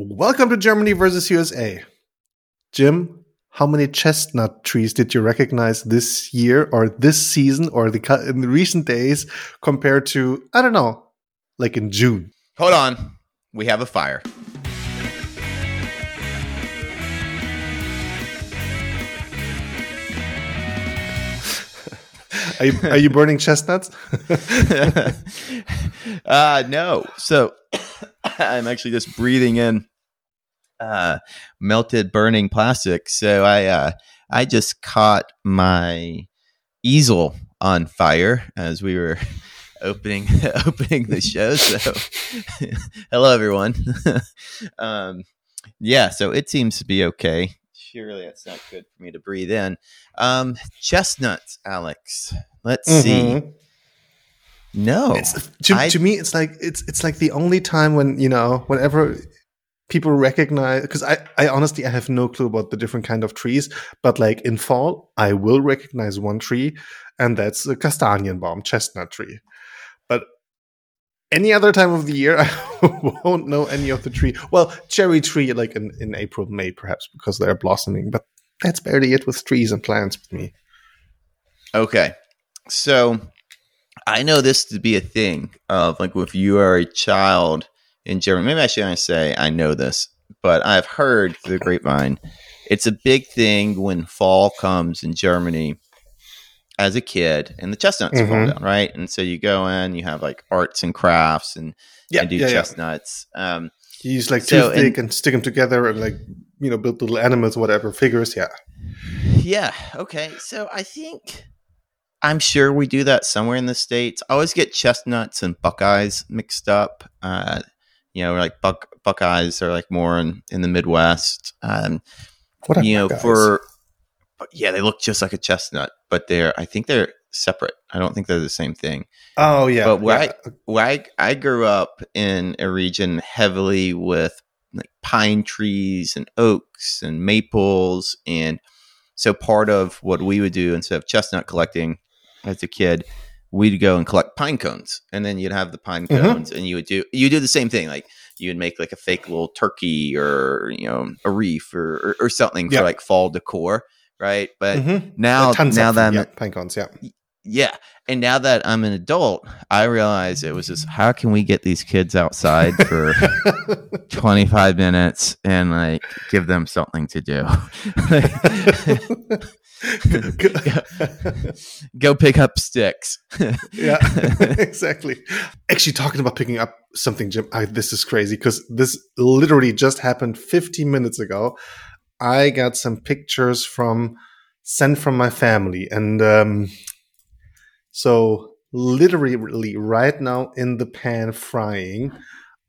Welcome to Germany versus USA. Jim, how many chestnut trees did you recognize this year or this season or the in the recent days compared to I don't know, like in June? Hold on. We have a fire. Are you, are you burning chestnuts? uh, no. So I'm actually just breathing in uh, melted burning plastic. So I uh, I just caught my easel on fire as we were opening opening the show. So hello everyone. um, yeah, so it seems to be okay. Surely that's not good for me to breathe in. Um, chestnuts, Alex. Let's mm-hmm. see. No, it's, to, I, to me, it's like it's it's like the only time when you know whenever people recognize because I, I honestly I have no clue about the different kind of trees, but like in fall, I will recognize one tree, and that's a Kastanienbaum, chestnut tree. But any other time of the year, I won't know any of the tree. Well, cherry tree, like in, in April, May, perhaps because they're blossoming, but that's barely it with trees and plants with me. Okay. So I know this to be a thing of like if you are a child in Germany, maybe I shouldn't say I know this, but I've heard the grapevine, it's a big thing when fall comes in Germany as a kid and the chestnuts mm-hmm. fall down, right? And so you go in, you have like arts and crafts and, yeah, and do yeah, chestnuts. Yeah. Um, you use like so, toothpick and, and stick them together and like, you know, build little animals, whatever, figures. Yeah. Yeah. Okay. So I think I'm sure we do that somewhere in the states. I always get chestnuts and buckeyes mixed up. Uh, you know, like buck buckeyes are like more in, in the Midwest. Um, what you know, buckeyes? for yeah, they look just like a chestnut, but they're I think they're separate. I don't think they're the same thing. Oh yeah, but where yeah. I where I, I grew up in a region heavily with like pine trees and oaks and maples and so part of what we would do instead of chestnut collecting as a kid, we'd go and collect pine cones, and then you'd have the pine mm-hmm. cones, mm-hmm. and you would do you do the same thing, like you would make like a fake little turkey or you know a reef or or, or something for like fall decor, right? But mm-hmm. now now that yeah, pine cones, yeah, yeah. And now that I'm an adult, I realize it was just how can we get these kids outside for 25 minutes and like give them something to do. go, pick up sticks. yeah, exactly. Actually, talking about picking up something, Jim, I, this is crazy because this literally just happened 15 minutes ago. I got some pictures from sent from my family, and um, so literally right now in the pan frying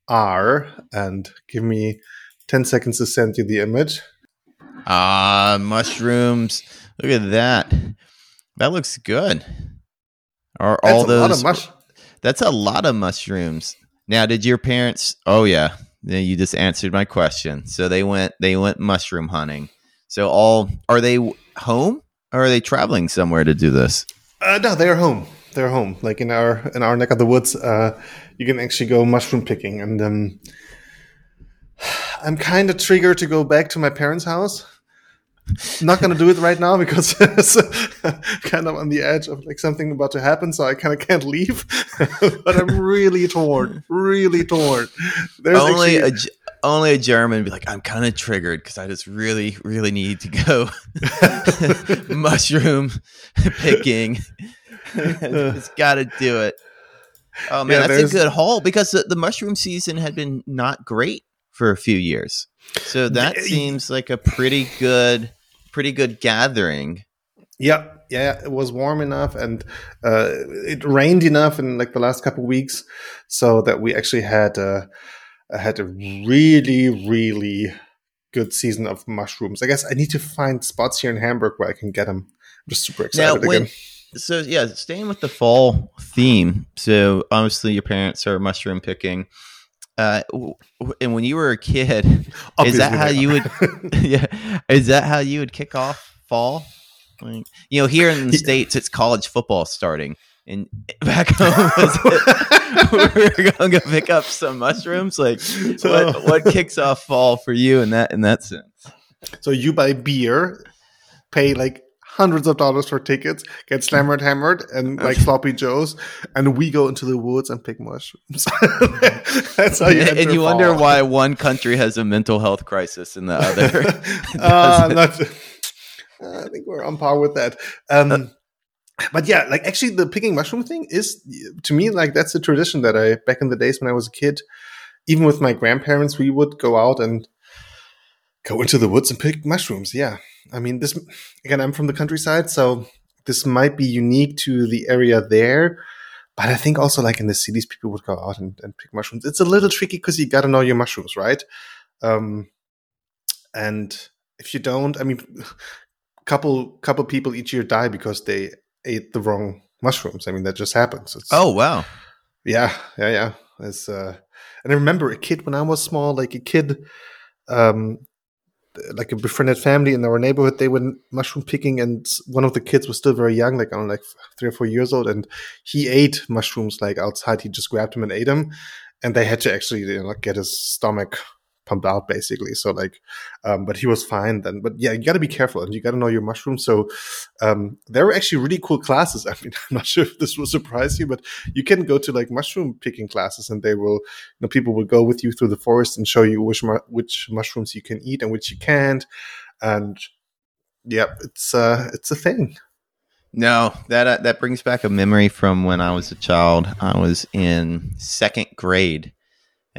are, and give me 10 seconds to send you the image. Ah, mushrooms. Look at that. That looks good. Are all those mush- That's a lot of mushrooms. Now, did your parents Oh yeah. You just answered my question. So they went they went mushroom hunting. So all are they home or are they traveling somewhere to do this? Uh, no, they're home. They're home. Like in our in our neck of the woods, uh, you can actually go mushroom picking. And um, I'm kind of triggered to go back to my parents' house. not going to do it right now because it's kind of on the edge of like something about to happen, so I kind of can't leave. but I'm really torn, really torn. There's only actually, a only a German be like, I'm kind of triggered because I just really, really need to go mushroom picking. just got to do it. Oh man, yeah, that's a good haul because the, the, mushroom season had been not great for a few years. So that seems like a pretty good, pretty good gathering. Yeah, yeah, it was warm enough and uh, it rained enough in like the last couple weeks, so that we actually had uh, had a really, really good season of mushrooms. I guess I need to find spots here in Hamburg where I can get them. I'm just super excited now, when, again. So yeah, staying with the fall theme. So obviously your parents are mushroom picking. Uh, and when you were a kid, Obviously is that how you would? yeah, is that how you would kick off fall? Like, you know, here in the states, it's college football starting. And back home were going to go pick up some mushrooms. Like, So- what what kicks off fall for you in that in that sense? So you buy beer, pay like hundreds of dollars for tickets, get slammered, hammered, and like sloppy joes, and we go into the woods and pick mushrooms. That's how you. and enter you wonder why one country has a mental health crisis and the other. uh, not, I think we're on par with that. Um, but yeah, like actually, the picking mushroom thing is to me like that's a tradition that I back in the days when I was a kid, even with my grandparents, we would go out and go into the woods and pick mushrooms. Yeah, I mean this again. I'm from the countryside, so this might be unique to the area there. But I think also like in the cities, people would go out and, and pick mushrooms. It's a little tricky because you got to know your mushrooms, right? Um, and if you don't, I mean, couple couple people each year die because they ate the wrong mushrooms. I mean, that just happens. It's, oh wow! yeah, yeah, yeah. It's, uh, and I remember a kid when I was small, like a kid, um, like a befriended family in our neighborhood. They went mushroom picking, and one of the kids was still very young, like on like three or four years old, and he ate mushrooms like outside. He just grabbed them and ate them, and they had to actually you know get his stomach pumped out basically. So like, um, but he was fine then. But yeah, you got to be careful and you got to know your mushrooms. So um, there were actually really cool classes. I mean, I'm not sure if this will surprise you, but you can go to like mushroom picking classes, and they will, you know, people will go with you through the forest and show you which mu- which mushrooms you can eat and which you can't. And yeah, it's uh, it's a thing. No, that uh, that brings back a memory from when I was a child. I was in second grade,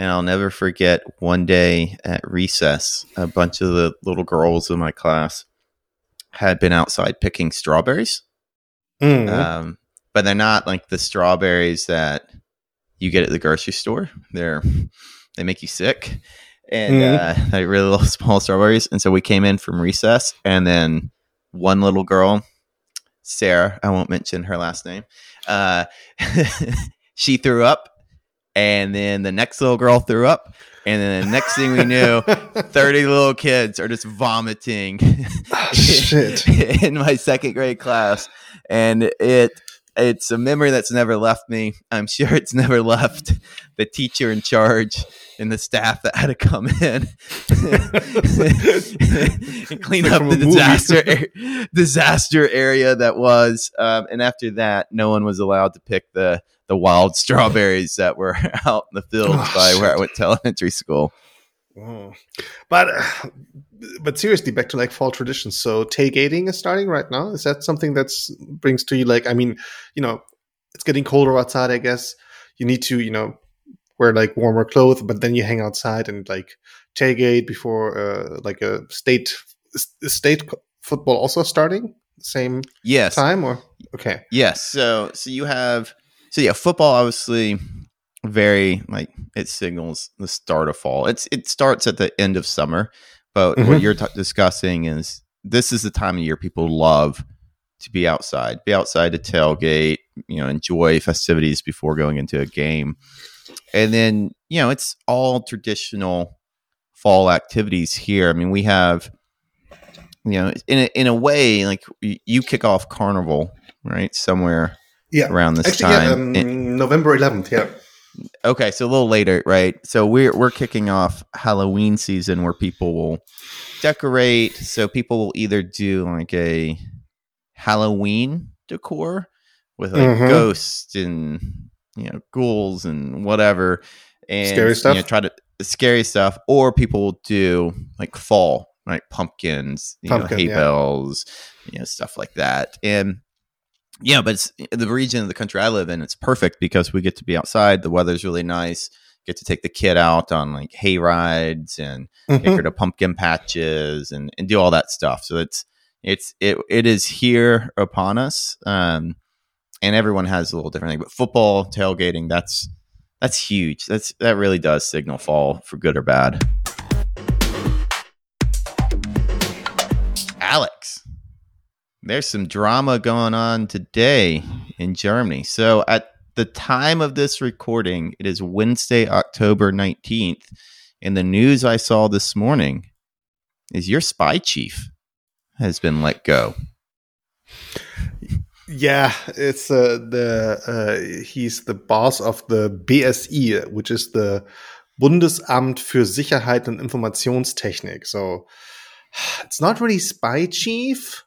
and I'll never forget one day at recess, a bunch of the little girls in my class had been outside picking strawberries. Mm. Um, but they're not like the strawberries that you get at the grocery store. They're they make you sick, and Mhm. uh, they're really little small strawberries. And so we came in from recess, and then one little girl, Sarah, I won't mention her last name, uh, she threw up, and then the next little girl threw up, and then the next thing we knew. 30 little kids are just vomiting ah, shit. in my second grade class and it it's a memory that's never left me. I'm sure it's never left the teacher in charge and the staff that had to come in and clean Like up the disaster disaster area that was um, and after that no one was allowed to pick the the wild strawberries that were out in the fields Oh, by where i went to elementary school Mm. But uh, but seriously, back to like fall traditions. So tailgating is starting right now. Is that something that's brings to you like? I mean, you know, it's getting colder outside. I guess you need to you know wear like warmer clothes, but then you hang outside and like tailgate before uh, like a state state football also starting same yes time or okay. Yes. So so you have so yeah, football obviously very like it signals the start of fall. It's it starts at the end of summer, but what Mhm. you're t- discussing is this is the time of year people love to be outside, be outside to tailgate, you know, enjoy festivities before going into a game. And then, you know, it's all traditional fall activities here. I mean, we have you know, in a, in a way like you kick off carnival, right? Somewhere Yeah, around this actually, yeah, time. um, And- November 11th. Yeah. Okay, so a little later, right? So we're we're kicking off Halloween season where people will decorate. So people will either do like a Halloween decor with like Mhm. ghosts and you know ghouls and whatever, and Scary stuff? You know, try to scary stuff, or people will do like fall, like pumpkins, you Pumpkin, know, hay yeah. bells, you know, stuff like that, and yeah, but it's the region of the country I live in. It's perfect because we get to be outside. The weather's really nice. Get to take the kid out on like hay rides and take Mhm. her to pumpkin patches and, and do all that stuff. So it's it's it it is here upon us. Um, and everyone has a little different thing. But football tailgating that's that's huge. That's that really does signal fall for good or bad. Alex, there's some drama going on today in Germany. So at the time of this recording, it is Wednesday, October 19th. And the news I saw this morning is your spy chief has been let go. Yeah, it's uh, the uh, he's the boss of the BSI, which is the Bundesamt für Sicherheit und Informationstechnik. So it's not really spy chief.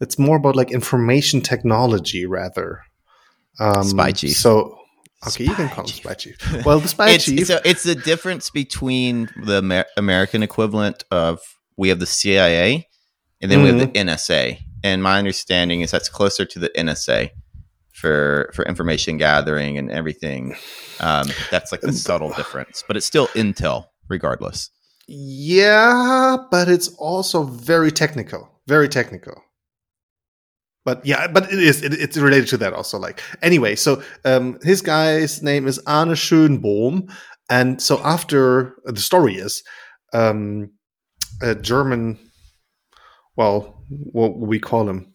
It's more about like information technology rather. Um, Spy chief. So okay, you can Spy call him spy chief. Well, the spy it's, chief. So it's the difference between the Amer- American equivalent of we have the CIA and then we have the NSA. And my understanding is that's closer to the NSA for for information gathering and everything. Um, that's like the subtle difference, but it's still intel regardless. Yeah, but it's also very technical. Very technical. But yeah, but it is. It, it's related to that also. Like anyway, so um, his guy's name is Arne Schönbohm, and so after the story is um, a German, well, what we call him,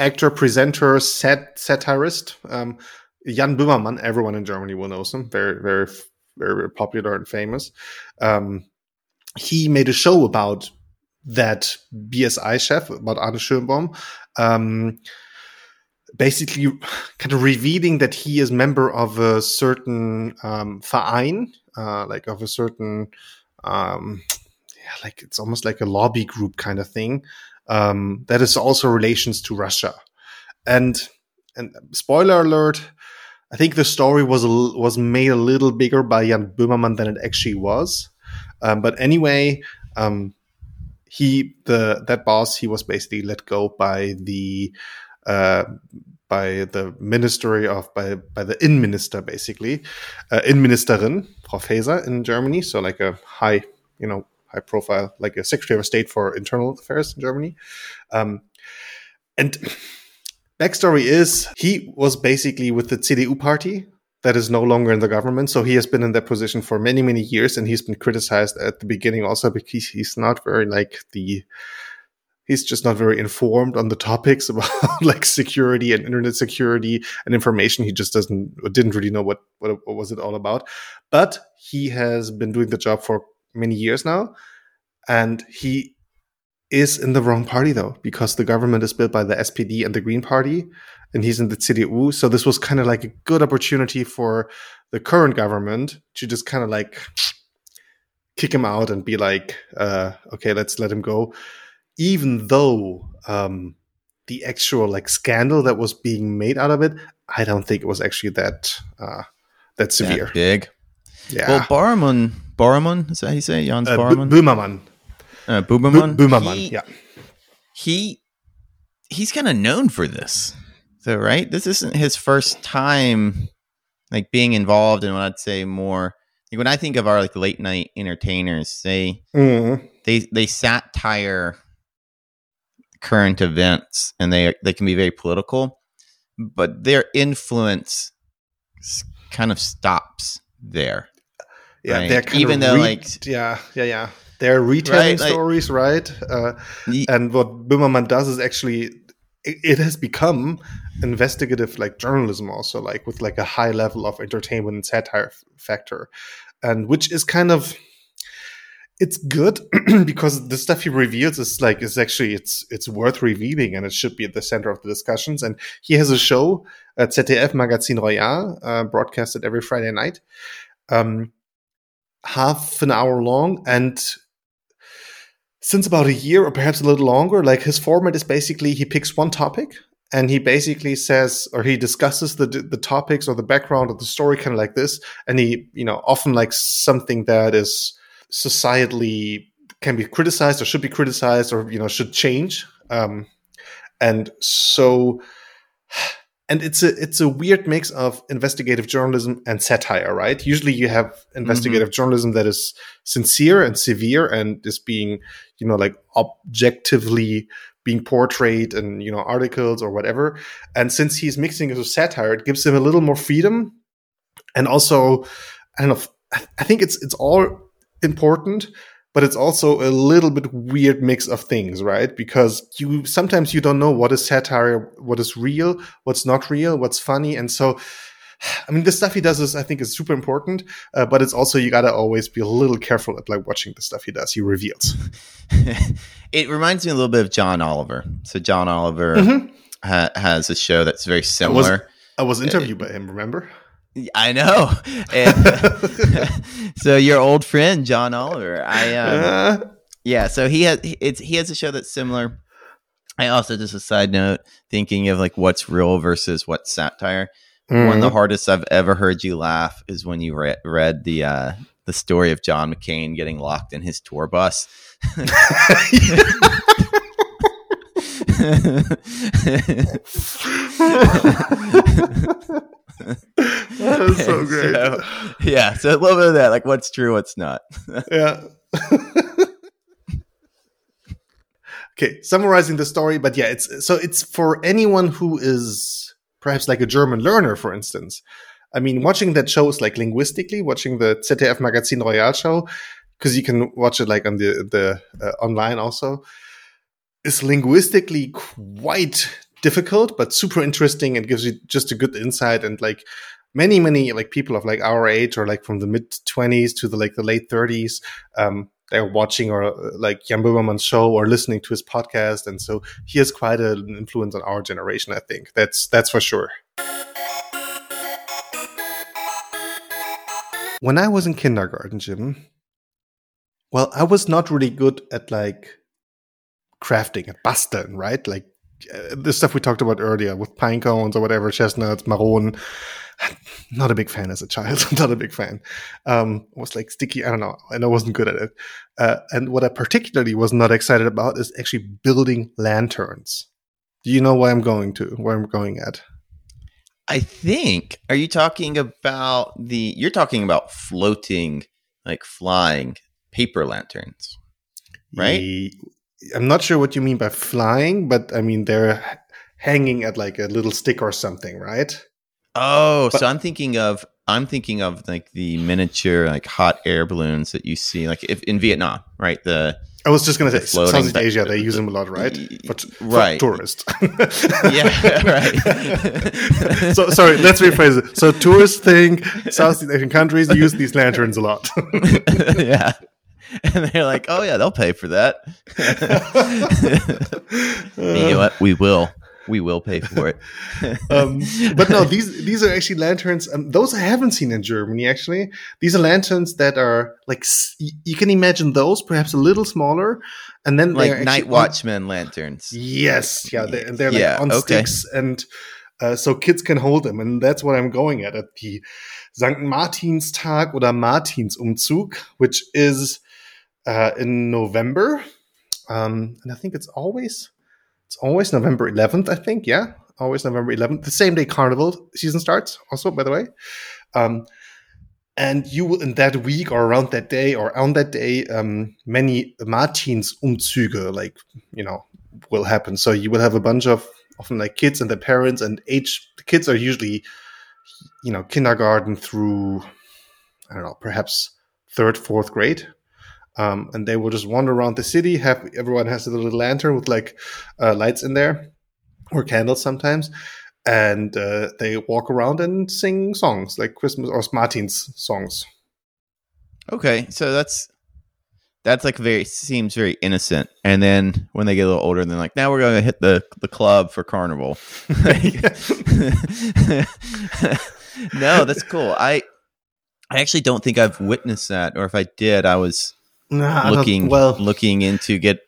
actor, presenter, sat- satirist, um, Jan Böhmermann. Everyone in Germany will know him. Very, very, very popular and famous. Um, he made a show about that BSI chef, about Arne Schönbohm, um, basically kind of revealing that he is member of a certain um, Verein, uh, like of a certain, um, yeah, like it's almost like a lobby group kind of thing. Um, that is also relations to Russia, and and spoiler alert. I think the story was was made a little bigger by Jan Böhmermann than it actually was. Um, but anyway, um, he the that boss he was basically let go by the uh, by the ministry of by by the in minister basically uh, Innenministerin Frau Faeser in Germany, so like a high you know high profile like a secretary of state for internal affairs in Germany. Um, and backstory is he was basically with the CDU party that is no longer in the government. So he has been in that position for many, many years, and he's been criticized at the beginning also because he's not very like the he's just not very informed on the topics about like security and internet security and information. He just doesn't didn't really know what what, what was it all about. But he has been doing the job for many years now, and he is in the wrong party though because the government is built by the SPD and the Green Party, and he's in the CDU. So this was kind of like a good opportunity for the current government to just kind of like kick him out and be like, uh, okay, let's let him go. Even though um, the actual like scandal that was being made out of it, I don't think it was actually that uh, that severe. That big. yeah. Well, Barman, Barman, is that how you say? Jans uh, B- Böhmermann. Uh, Boomerman? Böhmermann. He- yeah. he he's kind of known for this so right this isn't his first time like being involved in what i'd say more like when i think of our like late night entertainers they Mhm. they they satire current events and they they can be very political but their influence kind of stops there Yeah, Right. they're kind Even of though, like- yeah, yeah, yeah, they're retelling Right, like- stories, right? Uh, and what Böhmermann does is actually it, has become investigative like journalism also like with like a high level of entertainment and satire factor and which is kind of it's good because the stuff he reveals is like is actually it's it's worth revealing and it should be at the center of the discussions and he has a show at ZDF Magazin Royal uh, broadcasted every Friday night um half an hour long and since about a year or perhaps a little longer like his format is basically he picks one topic and he basically says or he discusses the the topics or the background of the story kind of like this. And he you know often like something that is societally can be criticized or should be criticized or you know should change. Um and so and it's a it's a weird mix of investigative journalism and satire right? Usually you have investigative mm-hmm. journalism that is sincere and severe and is being you know like objectively being portrayed in you know articles or whatever. And since he's mixing it with satire it gives him a little more freedom. And also i don't know i think it's it's all important but it's also a little bit weird mix of things right because you sometimes you don't know what is satire what is real what's not real what's funny and so i mean the stuff he does is i think is super important uh, but it's also you gotta always be a little careful at like watching the stuff he does he reveals it reminds me a little bit of John Oliver. So John Oliver, Mhm. ha- has a show that's very similar. I was interviewed by him. Remember? I know. And so your old friend John Oliver, I um, Uh, yeah. So he has it's he has a show that's similar. I also just a side note thinking of like what's real versus what's satire. One of the mhm. hardest I've ever heard you laugh is when you re- read the uh, the story of John McCain getting locked in his tour bus. that is so great. so- yeah, so a little bit of that, like what's true, what's not. yeah. okay, summarizing the story, but yeah, it's so it's for anyone who is perhaps like a German learner, for instance. I mean, watching that show is like linguistically watching the ZDF Magazin Royal show because you can watch it like on the the uh, online also is linguistically quite difficult but super interesting and gives you just a good insight and like many many like people of like our age or like from the mid 20s to the like the late 30s um they're watching or uh, like Jan show or listening to his podcast. And so he has quite an influence on our generation I think. That's that's for sure. When I was in kindergarten Jim well I was not really good at like crafting at basteln right? Like uh, the stuff we talked about earlier with pine cones or whatever, chestnuts, maroon. Not a big fan as a child. Not a big fan. Um, was like sticky. I don't know, and I wasn't good at it. Uh, and what I particularly was not excited about is actually building lanterns. Do you know where I'm going to? Where I'm going at? I think. Are you talking about the? You're talking about floating, like flying paper lanterns. Right? I'm not sure what you mean by flying, but I mean they're hanging at like a little stick or something, right? Oh, But- so I'm thinking of I'm thinking of like the miniature like hot air balloons that you see like if in Vietnam, right? The I was just gonna say floating Southeast ba- Asia. They use them a lot, right? For, t- for Right. tourists. Yeah, right. so sorry, let's rephrase it. So tourists think Southeast Asian countries use these lanterns a lot. yeah. And they're like, "Oh yeah, they'll pay for that." you know what? We will. We will pay for it. um, but no, these these are actually lanterns. Um, those I haven't seen in Germany. Actually, these are lanterns that are like you can imagine those, perhaps a little smaller, and then like night actually on- watchman lanterns. Yes, yeah, they're, they're like Yeah, on okay. sticks, and uh, so kids can hold them, and that's what I'm going at at the St. Martinstag oder Martinsumzug, which is uh, in November, um, and I think it's always it's always November 11th. I think, yeah, always November 11th, the same day Carnival season starts. Also, by the way. Um, and you will in that week or around that day or on that day, um, many Martinsumzüge, like you know, will happen. So you will have a bunch of often like kids and their parents and age. The kids are usually, you know, kindergarten through, I don't know, perhaps third, fourth grade. Um, and they will just wander around the city. Have everyone has a little lantern with like uh, lights in there, or candles sometimes, and uh, they walk around and sing songs like Christmas or Martin's songs. Okay, so that's that's like very seems very innocent. And then when they get a little older, they're like, now we're going to hit the the club for carnival. no, that's cool. I I actually don't think I've witnessed that, or if I did, I was Nah, looking well. looking into get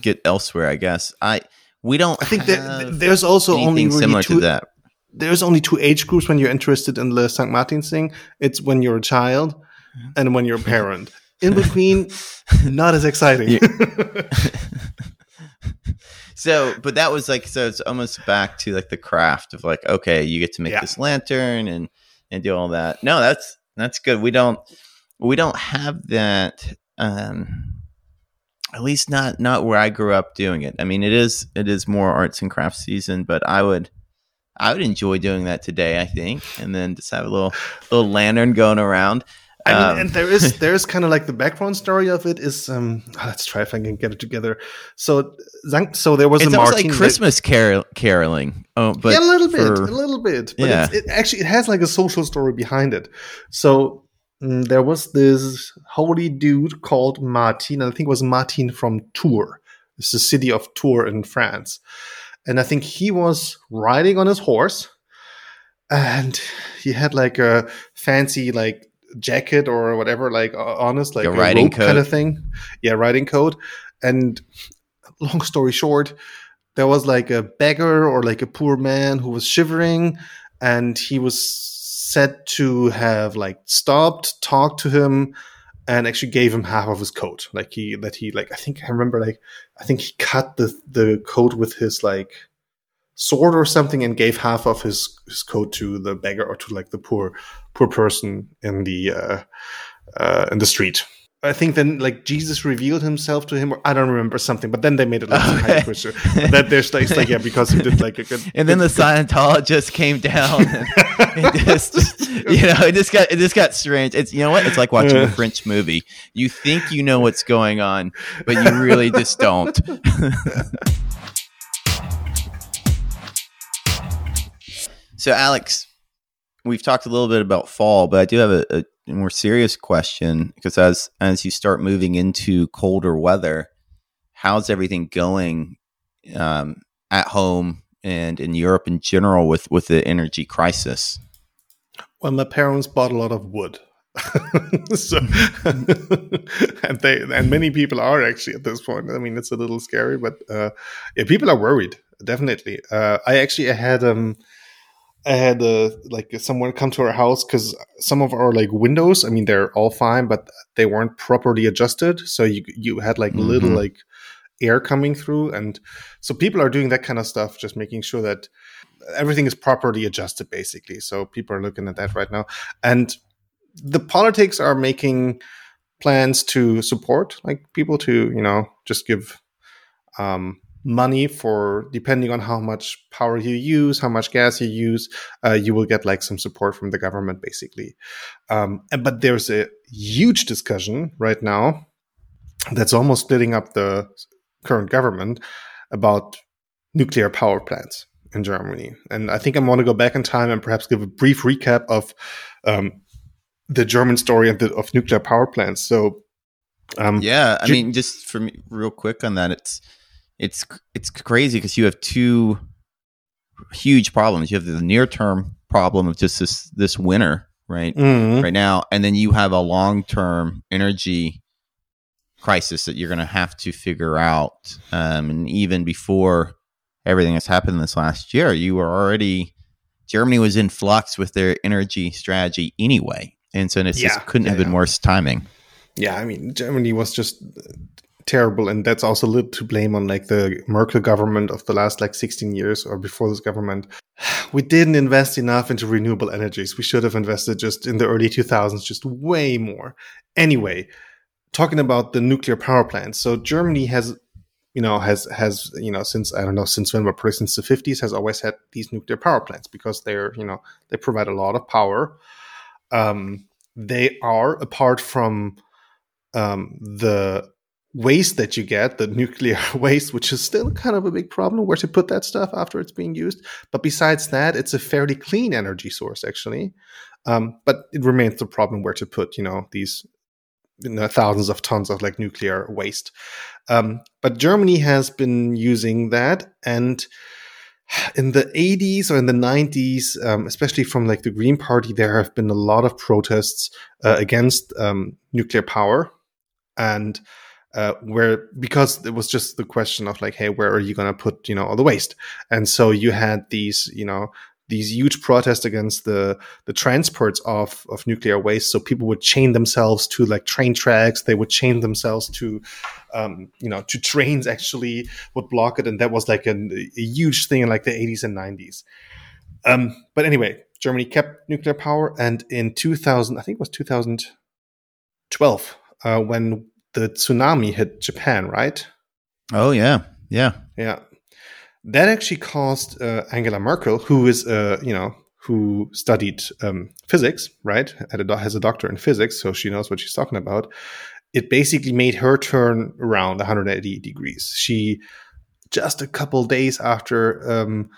get elsewhere. I guess I we don't. I think that there's also only really similar two, to that. there's only two age groups when you're interested in the St. Martin's thing. It's when you're a child mm-hmm. and when you're a parent. In between, not as exciting. So, but that was like so. It's almost back to like the craft of like, okay, you get to make Yeah. this lantern and and do all that. No, that's that's good. We don't we don't have that. Um, at least not not where I grew up doing it. I mean, it is it is more arts and crafts season, but I would I would enjoy doing that today. I think, and then just have a little little lantern going around. I mean, Um, and there is there's kind of like the background story of it is um let's try if I can get it together. So so there was it's a almost Martin like Christmas carol- caroling. Oh, but yeah, a little bit, a little bit. But Yeah. it's, it actually it has like a social story behind it. So Mm, there was this holy dude called Martin, and I think it was Martin from Tours. It's the city of Tours in France. and I think he was riding on his horse, and he had like a fancy like jacket or whatever, like honest, like a, a riding coat kind of thing. Yeah, riding coat. And long story short, there was like a beggar or like a poor man who was shivering, and he was said to have like stopped, talked to him, and actually gave him half of his coat. Like he that he like I think I remember like I think he cut the the coat with his like sword or something and gave half of his, his coat to the beggar or to like the poor poor person in the uh, uh, in the street. I think then like Jesus revealed himself to him, or I don't remember something, but then they made it like okay. Christian. that there's like, like yeah because he did like a good. And then the Scientologist came down, and just you know it just got it just got strange. It's you know what it's like watching a French movie. You think you know what's going on, but you really just don't. so Alex, we've talked a little bit about fall, but I do have a, a more serious question because as as you start moving into colder weather, how's everything going um, at home and in Europe in general with with the energy crisis? Well, my parents bought a lot of wood. so, and they and many people are actually at this point. I mean, it's a little scary, but uh, yeah, people are worried. Definitely. Uh, I actually had um I had uh, like someone come to our house because some of our like windows, I mean, they're all fine, but they weren't properly adjusted. So you you had like mm-hmm. little like air coming through, and so people are doing that kind of stuff, just making sure that everything is properly adjusted, basically. So people are looking at that right now, and the politics are making plans to support like people to you know just give um money for depending on how much power you use how much gas you use uh, you will get like some support from the government basically. Um, and, but there's a huge discussion right now that's almost splitting up the current government about nuclear power plants in germany. And i think i want to go back in time and perhaps give a brief recap of um, the german story of, the, of nuclear power plants. So um, yeah i mean just for me real quick on that it's it's it's crazy because you have two huge problems. You have the near term problem of just this this winter, right? Mm-hmm. Right now, and then you have a long term energy crisis that you're going to have to figure out. Um, and even before everything that's happened this last year, you were already Germany was in flux with their energy strategy anyway, and so it yeah, just couldn't yeah, have been yeah. worse timing. Yeah, I mean, Germany was just terrible and that's also a little to blame on like the merkel government of the last like 16 years or before this government. We didn't invest enough into renewable energies. We should have invested just in the early 2000s just way more. Anyway talking about the nuclear power plants. So germany has you know has has you know since i don't know since when but since the 50s has always had these nuclear power plants because they're you know they provide a lot of power. Um they are apart from um, the waste that you get, the nuclear waste, which is still kind of a big problem where to put that stuff after it's being used. But besides that, it's a fairly clean energy source, actually. Um, but it remains the problem where to put, you know, these you know, thousands of tons of like nuclear waste. Um, but Germany has been using that and in the 80s or in the 90s, um, especially from like the Green Party, there have been a lot of protests uh, against um, nuclear power. And uh, where because it was just the question of like, hey, where are you going to put you know all the waste? And so you had these you know these huge protests against the the transports of of nuclear waste. So people would chain themselves to like train tracks. They would chain themselves to um, you know to trains. Actually, would block it, and that was like a, a huge thing in like the 80s and 90s. Um, but anyway, Germany kept nuclear power, and in 2000, I think it was 2012, uh, when the tsunami hit Japan, right? Oh yeah, yeah, yeah. That actually caused uh, Angela Merkel, who is uh, you know who studied um, physics, right? A, has a doctor in physics, so she knows what she's talking about. It basically made her turn around 180 degrees. She just a couple days after um,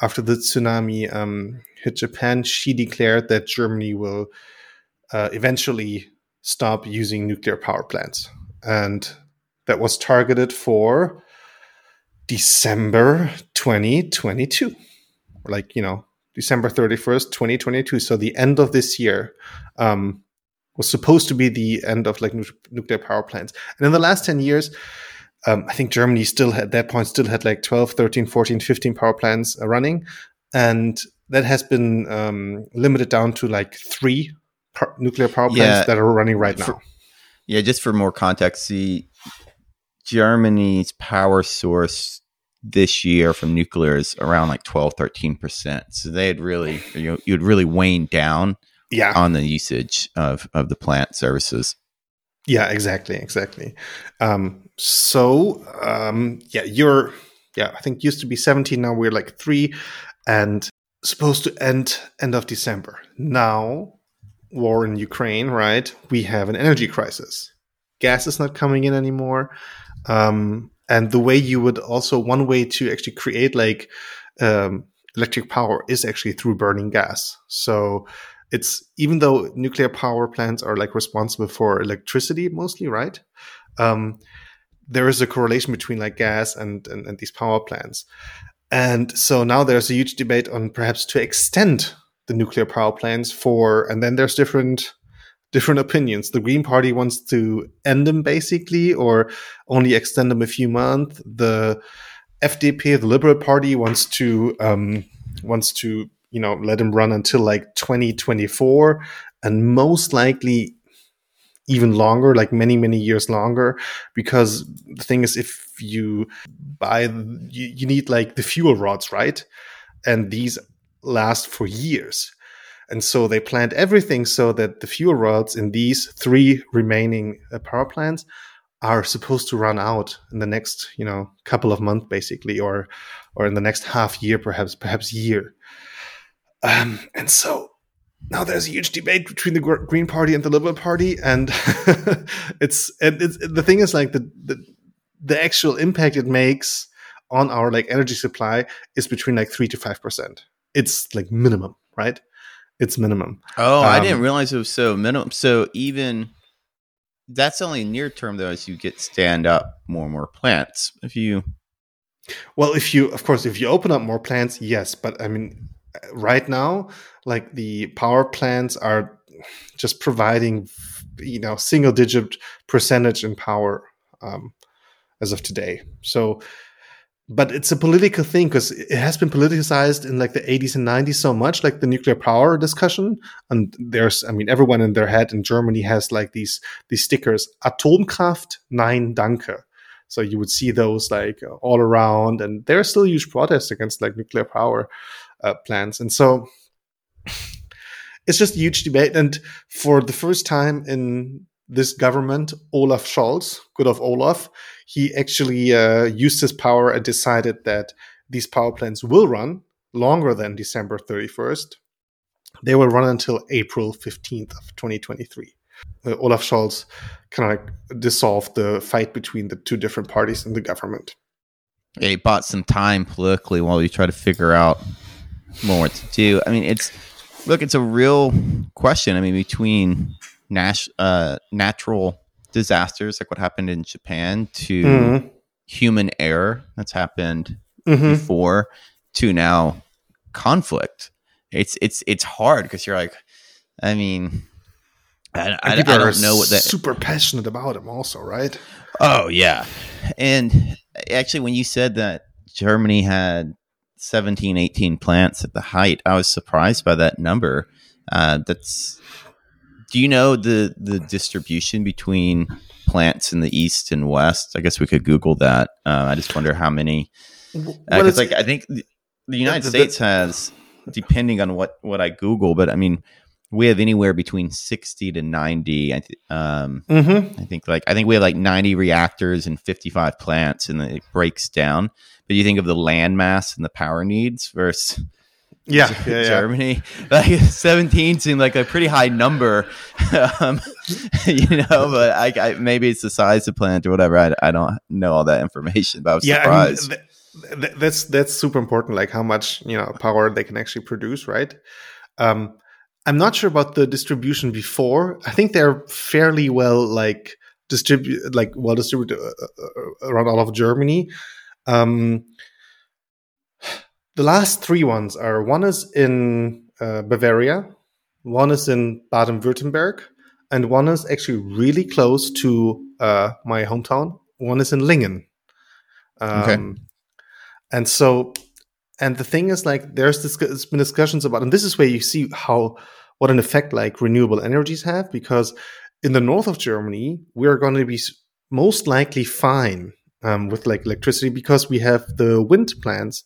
after the tsunami um, hit Japan, she declared that Germany will uh, eventually stop using nuclear power plants. And that was targeted for December 2022. Like, you know, December 31st, 2022. So the end of this year um, was supposed to be the end of like nu- nuclear power plants. And in the last 10 years, um, I think Germany still had, at that point still had like 12, 13, 14, 15 power plants uh, running. And that has been um, limited down to like three par- nuclear power plants Yeah. that are running right now. For- Yeah, just for more context, see Germany's power source this year from nuclear is around like 12, 13%. So they had really, you know, you'd really wane down yeah. on the usage of, of the plant services. Yeah, exactly, exactly. Um, so um, yeah, you're yeah, I think used to be 17, now we're like three, and supposed to end end of December. Now, war in Ukraine, right? We have an energy crisis. Gas is not coming in anymore. Um, and the way you would also one way to actually create like um, electric power is actually through burning gas. So it's even though nuclear power plants are like responsible for electricity mostly, right? Um, there is a correlation between like gas and, and, and these power plants. And so now there's a huge debate on perhaps to extend the nuclear power plants for, and then there's different different opinions. The Green Party wants to end them basically, or only extend them a few months. The FDP, the Liberal Party, wants to um, wants to you know let them run until like 2024, and most likely even longer, like many many years longer, because the thing is, if you buy, you, you need like the fuel rods, right? And these last for years. And so they planned everything so that the fuel rods in these three remaining uh, power plants are supposed to run out in the next, you know, couple of months, basically, or or in the next half year, perhaps, perhaps year. Um, and so now there's a huge debate between the Gr- Green Party and the Liberal Party, and it's and it's, the thing is like the, the the actual impact it makes on our like energy supply is between like three to five percent. It's like minimum, right? It's minimum. Oh, I Um, didn't realize it was so minimum. So even that's only near term though, as you get stand up more and more plants. If you Well, if you, of course, if you open up more plants, yes. But I mean, right now, like the power plants are just providing, you know, single digit percentage in power um, as of today. So, but it's a political thing because it has been politicized in like the 80s and 90s so much, like the nuclear power discussion. And there's, I mean, everyone in their head in Germany has like these these stickers, Atomkraft, Nein, Danke. So you would see those like all around, and there are still huge protests against like nuclear power uh, plants. And so it's just a huge debate. And for the first time in this government, Olaf Scholz, good of Olaf, he actually uh, used his power and decided that these power plants will run longer than December 31st. They will run until April 15th of 2023. Uh, Olaf Scholz kind of like dissolved the fight between the two different parties in the government. you bought some time politically while you try to figure out more to do. I mean, it's look, it's a real question. I mean, between nas- uh, natural disasters like what happened in Japan to Mhm. human error that's happened Mhm. before to now conflict. It's it's it's hard because you're like, I mean, I, I, I are don't know what that. super passionate about him, also, right? Oh yeah, and actually, when you said that Germany had 17, 18 plants at the height, I was surprised by that number. Uh, that's. Do you know the the distribution between plants in the east and west? I guess we could Google that. Uh, I just wonder how many. Because is- like I think the, the United the- the- States has, depending on what what I Google, but I mean, we have anywhere between sixty to ninety. I th- um, Mhm. I think like I think we have like ninety reactors and fifty five plants, and it breaks down. But you think of the land mass and the power needs versus Yeah, yeah, yeah. Germany, like seventeen seemed like a pretty high number, um, you know. But I, I maybe it's the size of plant or whatever. I, I don't know all that information, but I was yeah, I mean, th- th- that's that's super important. Like how much you know power they can actually produce, right? Um, I'm not sure about the distribution before. I think they're fairly well like distribute, like well distributed uh, uh, around all of Germany. Um, the last three ones are one is in uh, Bavaria, one is in Baden Württemberg, and one is actually really close to uh, my hometown. One is in Lingen. Um, okay. And so, and the thing is, like, there's, this, there's been discussions about, and this is where you see how what an effect like renewable energies have, because in the north of Germany, we're going to be most likely fine um, with like electricity because we have the wind plants,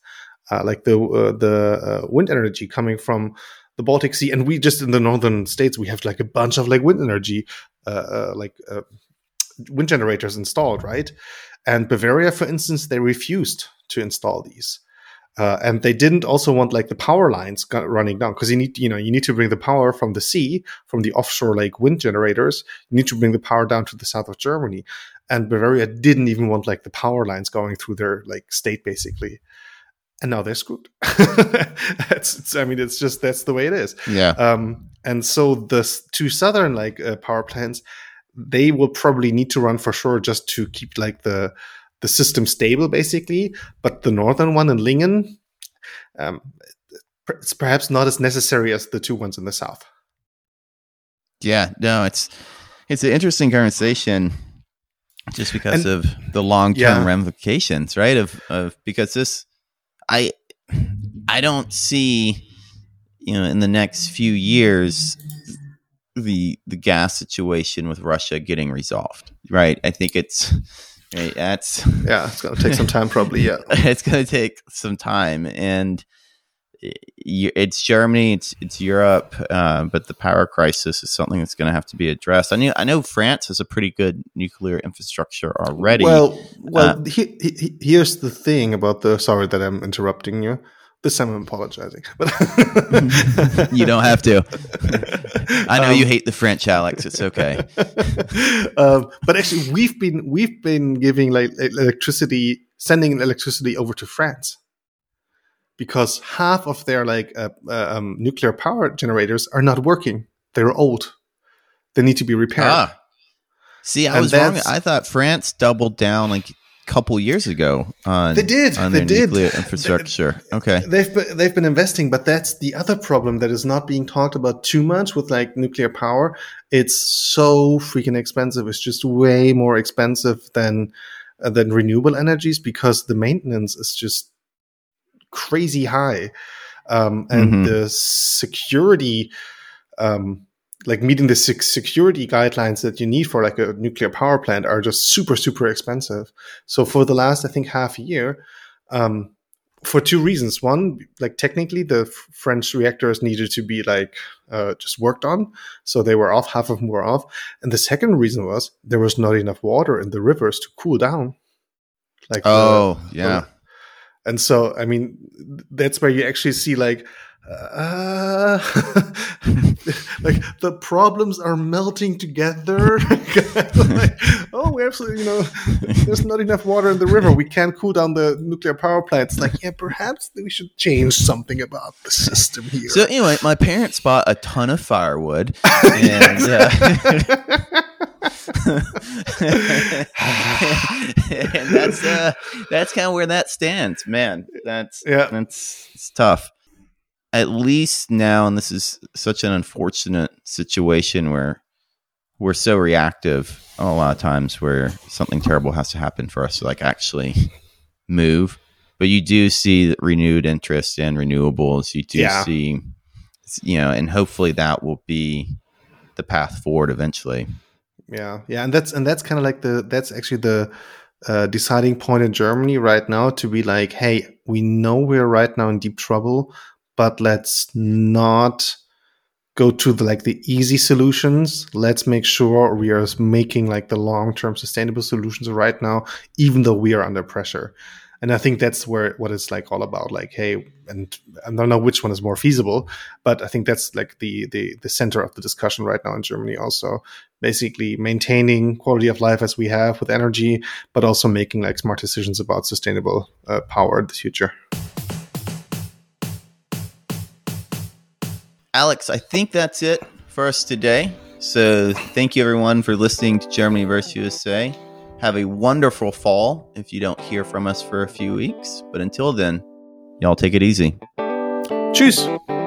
uh, like the uh, the uh, wind energy coming from the Baltic Sea, and we just in the northern states we have like a bunch of like wind energy, uh, uh, like uh, wind generators installed, right? And Bavaria, for instance, they refused to install these. Uh, and they didn't also want like the power lines running down because you need you know you need to bring the power from the sea from the offshore like wind generators you need to bring the power down to the south of germany and bavaria didn't even want like the power lines going through their like state basically and now they're screwed. it's, it's, I mean, it's just that's the way it is. Yeah. Um, and so the two southern like uh, power plants, they will probably need to run for sure just to keep like the the system stable, basically. But the northern one in Lingen, um, it's perhaps not as necessary as the two ones in the south. Yeah. No, it's it's an interesting conversation just because and, of the long term yeah. ramifications, right? Of of because this I I don't see you know in the next few years the the gas situation with Russia getting resolved. Right? I think it's right, that's yeah, it's going to take some time probably, yeah. it's going to take some time and it's Germany, it's it's Europe, uh, but the power crisis is something that's going to have to be addressed. I know I know France has a pretty good nuclear infrastructure already. Well, well, uh, he, he, here's the thing about the. Sorry that I'm interrupting you. This time I'm apologizing, but you don't have to. I know um, you hate the French, Alex. It's okay. um, but actually, we've been we've been giving like electricity, sending electricity over to France because half of their like uh, uh, um, nuclear power generators are not working. They're old. They need to be repaired. Ah. See, I and was wrong. I thought France doubled down like a couple years ago on they did on they did nuclear infrastructure. okay, they've been, they've been investing, but that's the other problem that is not being talked about too much with like nuclear power. It's so freaking expensive. It's just way more expensive than uh, than renewable energies because the maintenance is just crazy high. Um, and mm-hmm. the security, um, like meeting the security guidelines that you need for like a nuclear power plant are just super, super expensive. So for the last, I think, half a year, um, for two reasons. One, like technically, the f- French reactors needed to be like uh, just worked on, so they were off. Half of them were off, and the second reason was there was not enough water in the rivers to cool down. Like oh the, yeah, and so, I mean, that's where you actually see like, uh, like the problems are melting together. like, oh, we absolutely, you know, there's not enough water in the river. We can't cool down the nuclear power plants. Like, yeah, perhaps we should change something about the system here. So anyway, my parents bought a ton of firewood, and uh, and that's uh, that's kind of where that stands, man. That's yeah, that's it's tough. At least now, and this is such an unfortunate situation where we're so reactive a lot of times where something terrible has to happen for us to like actually move. But you do see renewed interest in renewables. You do yeah. see, you know, and hopefully that will be the path forward eventually yeah yeah and that's and that's kind of like the that's actually the uh, deciding point in germany right now to be like hey we know we're right now in deep trouble but let's not go to the like the easy solutions let's make sure we are making like the long-term sustainable solutions right now even though we are under pressure and I think that's where what it's like all about. Like, hey, and I don't know which one is more feasible, but I think that's like the the the center of the discussion right now in Germany. Also, basically maintaining quality of life as we have with energy, but also making like smart decisions about sustainable uh, power in the future. Alex, I think that's it for us today. So, thank you everyone for listening to Germany versus USA. Have a wonderful fall if you don't hear from us for a few weeks. But until then, y'all take it easy. Tschüss.